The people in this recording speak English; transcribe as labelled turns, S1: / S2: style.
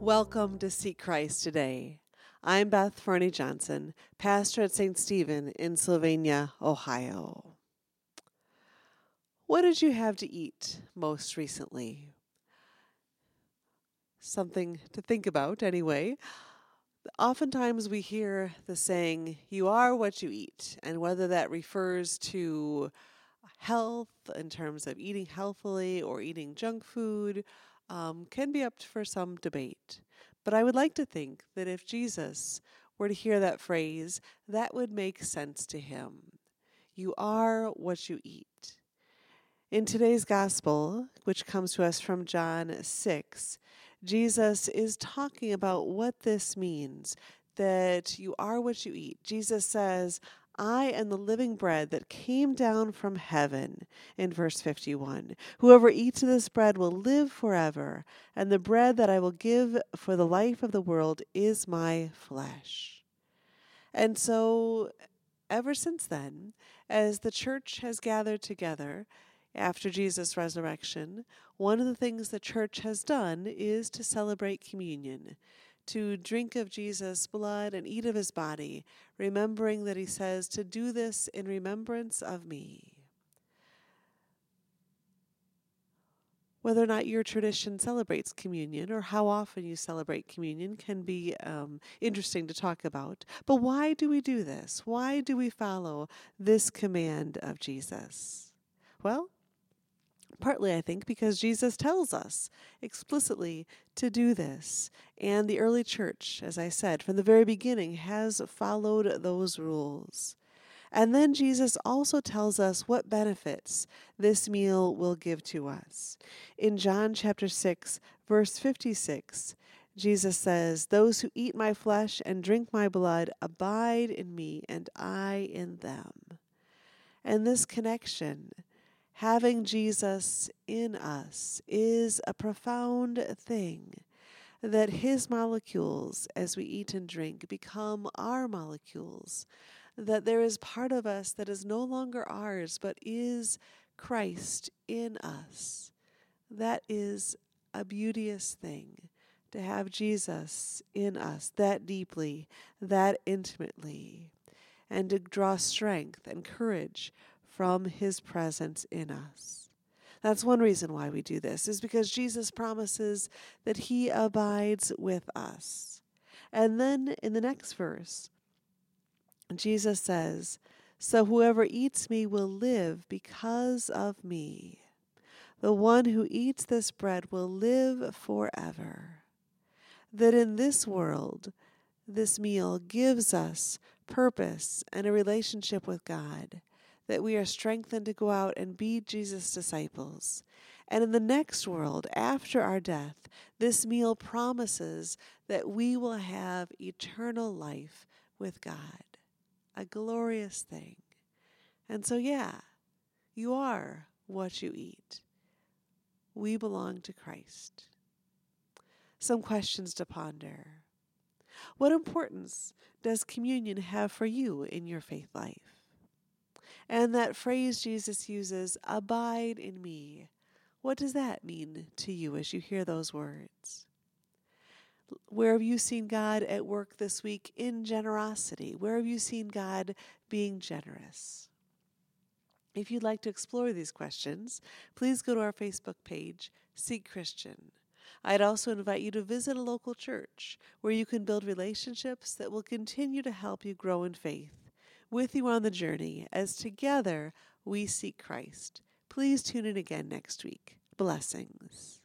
S1: Welcome to Seek Christ today. I'm Beth Fernie Johnson, pastor at St. Stephen in Sylvania, Ohio. What did you have to eat most recently? Something to think about, anyway. Oftentimes we hear the saying, you are what you eat, and whether that refers to health in terms of eating healthily or eating junk food um, can be up for some debate. But I would like to think that if Jesus were to hear that phrase, that would make sense to him. You are what you eat. In today's gospel, which comes to us from John 6, Jesus is talking about what this means that you are what you eat. Jesus says, I am the living bread that came down from heaven, in verse 51. Whoever eats of this bread will live forever, and the bread that I will give for the life of the world is my flesh. And so, ever since then, as the church has gathered together after Jesus' resurrection, one of the things the church has done is to celebrate communion to drink of Jesus' blood and eat of his body, remembering that he says, To do this in remembrance of me. Whether or not your tradition celebrates communion or how often you celebrate communion can be um, interesting to talk about. But why do we do this? Why do we follow this command of Jesus? Well, Partly, I think, because Jesus tells us explicitly to do this. And the early church, as I said, from the very beginning, has followed those rules. And then Jesus also tells us what benefits this meal will give to us. In John chapter 6, verse 56, Jesus says, Those who eat my flesh and drink my blood abide in me, and I in them. And this connection having Jesus in us is a profound thing. That his molecules, as we eat and drink, become our molecules. That there is part of us that is no longer ours, but is Christ in us. That is a beauteous thing to have Jesus in us that deeply, that intimately, and to draw strength and courage from his presence in us. That's one reason why we do this, is because Jesus promises that he abides with us. And then in the next verse, Jesus says, So whoever eats me will live because of me. The one who eats this bread will live forever. That in this world, this meal gives us purpose and a relationship with God that we are strengthened to go out and be Jesus' disciples. And in the next world, after our death, this meal promises that we will have eternal life with God. A glorious thing. And so, yeah, you are what you eat. We belong to Christ. Some questions to ponder. What importance does communion have for you in your faith life? And that phrase Jesus uses, abide in me. What does that mean to you as you hear those words? Where have you seen God at work this week in generosity? Where have you seen God being generous? If you'd like to explore these questions, please go to our Facebook page, Seek Christian. I'd also invite you to visit a local church where you can build relationships that will continue to help you grow in faith with you on the journey as together we seek Christ. Please tune in again next week. Blessings.